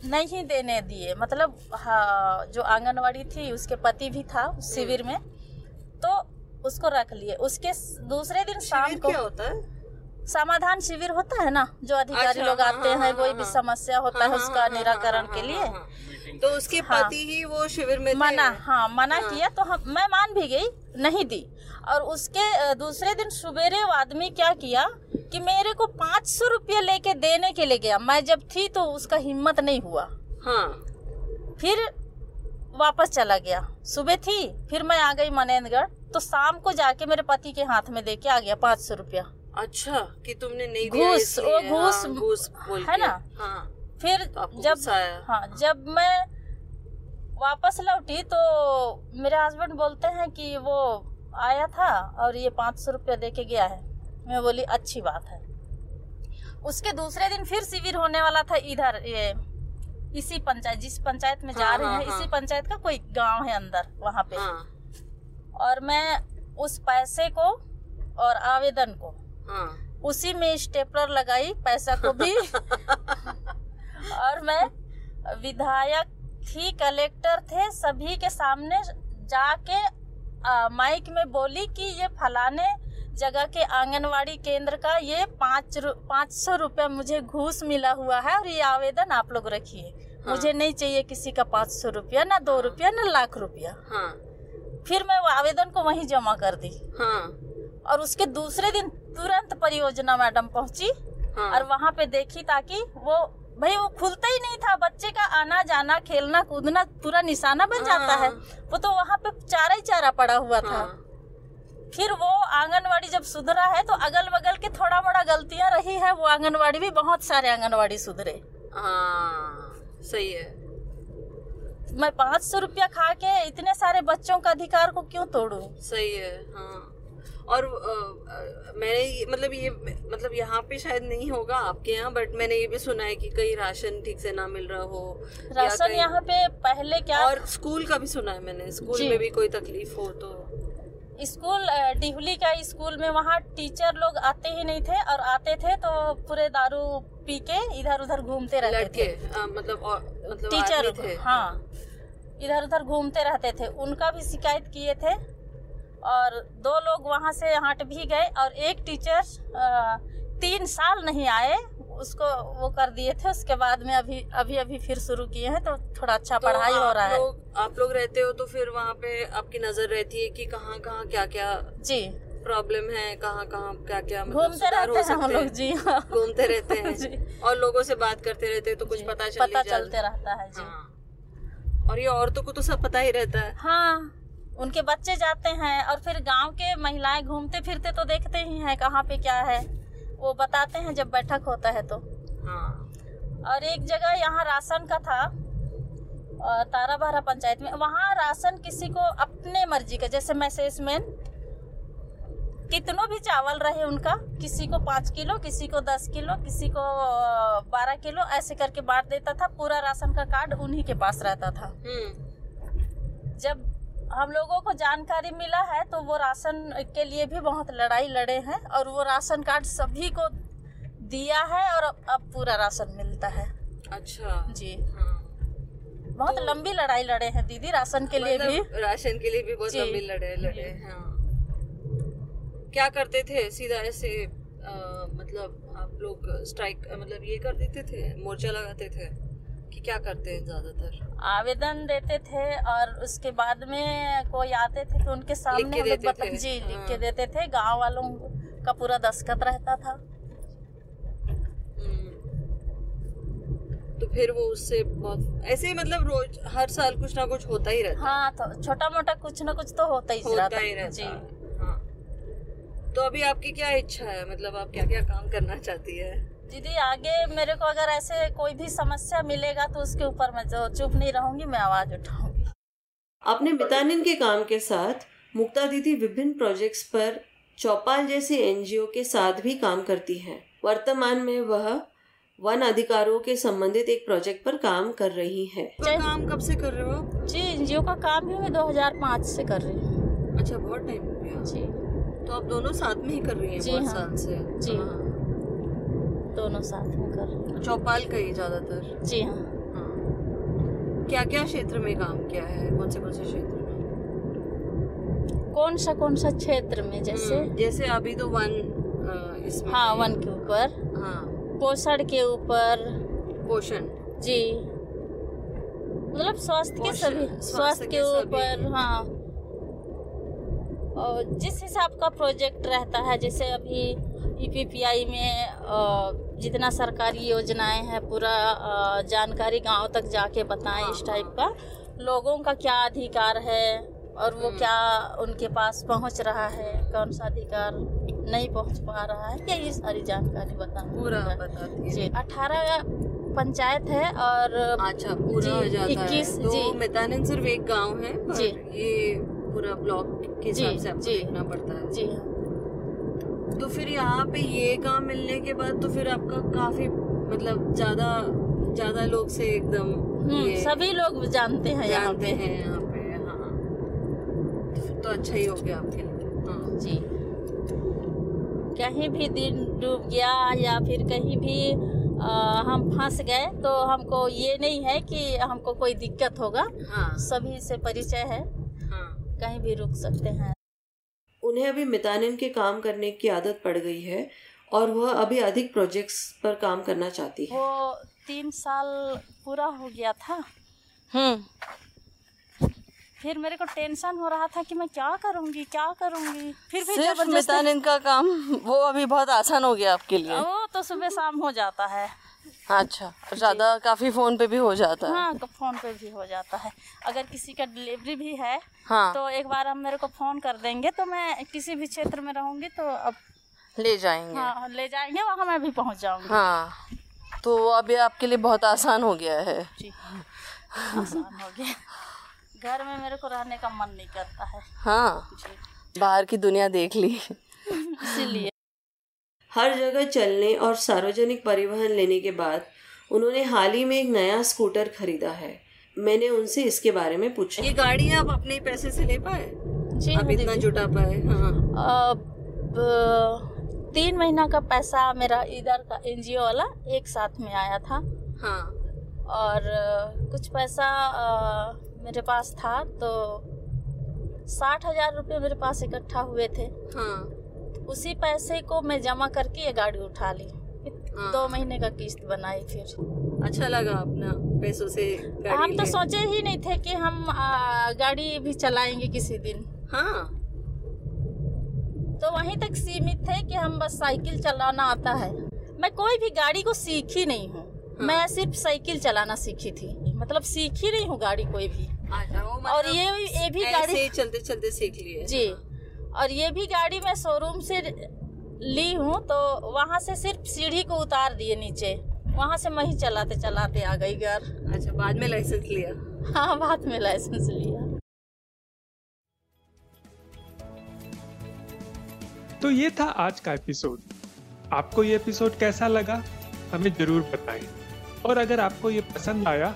नहीं देने दिए मतलब हाँ, जो आंगनवाड़ी थी उसके पति भी था शिविर में तो उसको रख लिए उसके दूसरे दिन शाम को क्या होता है समाधान शिविर होता है ना जो अधिकारी अच्छा, लोग हाँ, आते हाँ, हैं हाँ, कोई भी हाँ। समस्या होता हाँ, है उसका निराकरण के लिए। तो उसके। पति ही वो शिविर में मना हाँ मना। किया तो हम मैं मान भी गई नहीं दी और उसके दूसरे दिन सवेरे वो आदमी क्या किया कि मेरे को पाँच सौ रुपये लेके देने के लिए गया। मैं जब थी तो उसका हिम्मत नहीं हुआ। हाँ। फिर वापस चला गया। सुबह थी फिर मैं आ गई मनेंद्रगढ़। तो शाम को जाके मेरे पति के हाथ में दे के आ गया पाँच सौ रुपया। अच्छा कि तुमने नहीं घूस, वो घूस- हाँ, घूस है के। ना? हाँ। फिर तो जब? हाँ जब मैं वापस लौटी तो मेरे हस्बैंड बोलते हैं कि वो आया था और ये पाँच सौ रुपया दे के गया है। मैं बोली अच्छी बात है। उसके दूसरे दिन फिर शिविर होने वाला था इधर ये इसी पंचायत जिस पंचायत में जा हाँ, रहे हाँ, हैं हाँ। इसी पंचायत का कोई गाँव है अंदर वहाँ पे। हाँ। और मैं उस पैसे को और आवेदन को हाँ। उसी में स्टेपलर लगाई पैसा को भी। *laughs* और मैं विधायक थी कलेक्टर थे सभी के सामने जाके माइक में बोली कि ये फलाने जगह के आंगनवाड़ी केंद्र का ये पाँच रु- पाँच सौ रुपया मुझे घूस मिला हुआ है और ये आवेदन आप लोग रखिए। हाँ। मुझे नहीं चाहिए किसी का पाँच सौ रुपया ना दो रुपया ना लाख रुपया। हाँ। फिर मैं वो आवेदन को वहीं जमा कर दी। हाँ। और उसके दूसरे दिन तुरंत परियोजना मैडम पहुँची हाँ। और वहाँ पे देखी ताकि वो भाई वो खुलता ही नहीं था। बच्चे का आना जाना खेलना कूदना पूरा निशाना बन जाता है। वो तो वहाँ पे चारा ही चारा पड़ा हुआ था। हाँ। फिर वो आंगनवाड़ी जब सुधरा है तो अगल बगल के थोड़ा मोड़ा गलतियाँ रही है। वो आंगनवाड़ी भी बहुत सारे आंगनवाड़ी सुधरे। हाँ सही है। मैं पाँच सौ रुपया खा के इतने सारे बच्चों का अधिकार को क्यों तोड़ू? सही है हाँ। और अ, मैंने मतलब ये मतलब यहाँ पे शायद नहीं होगा आपके यहाँ बट मैंने ये भी सुना है कि कहीं राशन ठीक से ना मिल रहा हो राशन यहाँ पे पहले क्या और स्कूल का भी सुना है मैंने स्कूल में भी कोई तकलीफ़ हो तो। स्कूल डिहुली का स्कूल में वहाँ टीचर लोग आते ही नहीं थे और आते थे तो पूरे दारू पी के इधर उधर घूमते रहते लड़के थे अ, मतलब और मतलब टीचर थे। हाँ इधर उधर घूमते रहते थे। उनका भी शिकायत किए थे और दो लोग वहाँ से हट भी गए और एक टीचर तीन साल नहीं आए उसको वो कर दिए थे। उसके बाद में अभी अभी अभी फिर शुरू किए हैं तो थोड़ा अच्छा तो पढ़ाई हो रहा है। लोग आप लोग रहते हो तो फिर वहाँ पे आपकी नज़र रहती है कि कहाँ कहाँ क्या क्या जी। प्रॉब्लम है कहाँ कहाँ क्या क्या मतलब घूमते हो रहते हैं हम लोग हैं। जी हाँ। घूमते रहते *laughs* जी। और लोगों से बात करते रहते हैं तो कुछ पता चल पता चलते रहता है जी। हाँ। और ये औरतों को तो सब पता ही रहता है। हाँ। उनके बच्चे जाते हैं और फिर गाँव के महिलाएँ घूमते फिरते तो देखते ही हैं कहाँ पे क्या है। वो बताते हैं जब बैठक होता है तो। हाँ। और एक जगह यहाँ राशन का था अ, ताराबारा पंचायत में। वहाँ राशन किसी को अपने मर्ज़ी का जैसे मैसेज मैन कितनों भी चावल रहे उनका किसी को पाँच किलो किसी को दस किलो किसी को बारह किलो ऐसे करके बांट देता था। पूरा राशन का कार्ड उन्हीं के पास रहता था। हम्म। जब हम लोगों को जानकारी मिला है तो वो राशन के लिए भी बहुत लड़ाई लड़े हैं और वो राशन कार्ड सभी को दिया है और अब अब पूरा राशन मिलता है। अच्छा। जी। हाँ। बहुत तो, लंबी लड़ाई लड़े हैं दीदी राशन के लिए भी। मतलब राशन के लिए भी बहुत। लंबी लड़े लड़े हाँ क्या करते थे? सीधा ऐसे अ, मतलब आप लोग स्ट्राइक मतलब ये कर देते थे? मोर्चा लगाते थे? कि क्या करते हैं ज़्यादातर? आवेदन देते थे और उसके बाद में कोई आते थे तो उनके सामने बता थे। जी लिख हाँ। के देते थे। गाँव वालों का पूरा दस्खत रहता था। हम्म। तो फिर वो उससे बहुत ऐसे ही मतलब रोज हर साल कुछ ना कुछ होता ही रहता। हाँ तो छोटा मोटा कुछ ना कुछ तो होता ही होता रहता ही रहता। जी। हाँ। तो अभी आपकी क्या इच्छा है? मतलब आप क्या क्या काम करना चाहती है? दीदी आगे मेरे को अगर ऐसे कोई भी समस्या मिलेगा तो उसके ऊपर मैं जो चुप नहीं रहूँगी मैं आवाज़ उठाऊँगी। अपने मितानिन के काम के साथ मुक्ता दीदी विभिन्न प्रोजेक्ट्स पर चौपाल जैसे एनजीओ के साथ भी काम करती हैं। वर्तमान में वह वन अधिकारों के संबंधित एक प्रोजेक्ट पर काम कर रही है। तो काम कब से कर रहे हो जी एनजीओ का काम भी मैं 2005 से कर रही हूँ। अच्छा बहुत टाइम हो गया। जी। तो आप दोनों साथ में ही कर रही हैं जी बहुत हाँ। साल से? जी। हाँ। दोनों साथ में कर रही हूँ चौपाल का ही ज़्यादातर? जी हाँ। हाँ। क्या क्या क्षेत्र में काम किया है? कौन से कौन से क्षेत्र में? कौन सा कौन सा क्षेत्र में? जैसे हम्म, जैसे अभी तो वन इसमें हाँ वन के ऊपर। हाँ। पोषण के ऊपर। पोषण? जी। मतलब स्वास्थ्य के सभी स्वास्थ्य के ऊपर हाँ। और जिस हिसाब का प्रोजेक्ट रहता है जैसे अभी ईपीपीआई में जितना सरकारी योजनाएँ हैं पूरा जानकारी गाँव तक जाके बताएँ इस टाइप का लोगों का क्या अधिकार है और वो क्या उनके पास पहुँच रहा है कौन सा अधिकार नहीं पहुँच पा रहा है ये ये सारी जानकारी बताएँ पूरा बताती जी अठारह पंचायत है और अच्छा पूरा हो जी, जाता है 21 तो जी। मितानिन सिर्फ़ एक गाँव है जी। ये पूरा ब्लॉक के हिसाब से आपको। देखना पड़ता है जी हाँ तो फिर यहाँ पे ये काम मिलने के बाद तो फिर आपका काफ़ी मतलब ज़्यादा ज़्यादा लोग से एकदम हम्म, सभी लोग जानते हैं यहाँ जानते पे। हैं यहाँ पे हाँ। तो तो अच्छा ही हो गया आपके लिए हाँ। जी। कहीं भी दिन डूब गया या फिर कहीं भी आ, हम फंस गए तो हमको ये नहीं है कि हमको कोई दिक्कत होगा। हाँ। सभी से परिचय है। हाँ। कहीं भी रुक सकते हैं। उन्हें अभी मितानिन के काम करने की आदत पड़ गई है और वह अभी अधिक प्रोजेक्ट्स पर काम करना चाहती है। वो तीन साल पूरा हो गया था। हम्म। फिर मेरे को टेंशन हो रहा था कि मैं क्या करूँगी क्या करूँगी? फिर भी सिर्फ़ ज़बरदस्ती मितानिन का काम वो अभी बहुत आसान हो गया आपके लिए। वो तो सुबह शाम हो जाता है। अच्छा ज़्यादा काफ़ी फ़ोन पे भी हो जाता है। हाँ तो फ़ोन पे भी हो जाता है। अगर किसी का डिलीवरी भी है हाँ। तो एक बार आप मेरे को फ़ोन कर देंगे तो मैं किसी भी क्षेत्र में रहूँगी तो अब ले जाएँगे। हाँ ले जाएँगे वहाँ मैं भी पहुँच जाऊँगी। हाँ तो अभी आपके लिए बहुत आसान हो गया है। जी आसान हो गया। घर में मेरे को रहने का मन नहीं करता है। हाँ बाहर की दुनिया देख ली। इसीलिए। हर जगह चलने और सार्वजनिक परिवहन लेने के बाद उन्होंने हाल ही में एक नया स्कूटर खरीदा है। मैंने उनसे इसके बारे में पूछा। ये गाड़ी आप अपने पैसे से ले पाए? जी आप इतना जुटा पाए हाँ। अब तीन महीना का पैसा मेरा इधर का एनजीओ वाला एक साथ में आया था। हाँ। और कुछ पैसा मेरे पास था तो साठ हज़ार रुपये मेरे पास इकट्ठा हुए थे। हाँ। उसी पैसे को मैं जमा करके ये गाड़ी उठा ली। हाँ। दो महीने का किस्त बनाई फिर। अच्छा लगा अपना पैसों से गाड़ी हम तो सोचे ही नहीं थे कि हम आ, गाड़ी भी चलाएँगे किसी दिन। हाँ। तो वहीं तक सीमित थे कि हम बस साइकिल चलाना आता है। मैं कोई भी गाड़ी को सीखी नहीं हूँ। हाँ। मैं सिर्फ़ साइकिल चलाना सीखी थी। मतलब सीख ही नहीं हूँ गाड़ी कोई भी। वो और मतलब ये ये भी गाड़ी ही चलते चलते सीख लिए जी। और ये भी गाड़ी मैं शोरूम से ली हूँ तो वहाँ से सिर्फ़ सीढ़ी को उतार दिए नीचे। वहाँ से मैं ही चलाते चलाते आ गई घर। अच्छा बाद में लाइसेंस लिया? हाँ बाद में लाइसेंस लिया। तो ये था आज का एपिसोड आपको ये एपिसोड कैसा लगा हमें ज़रूर बताएँ। और अगर आपको ये पसंद आया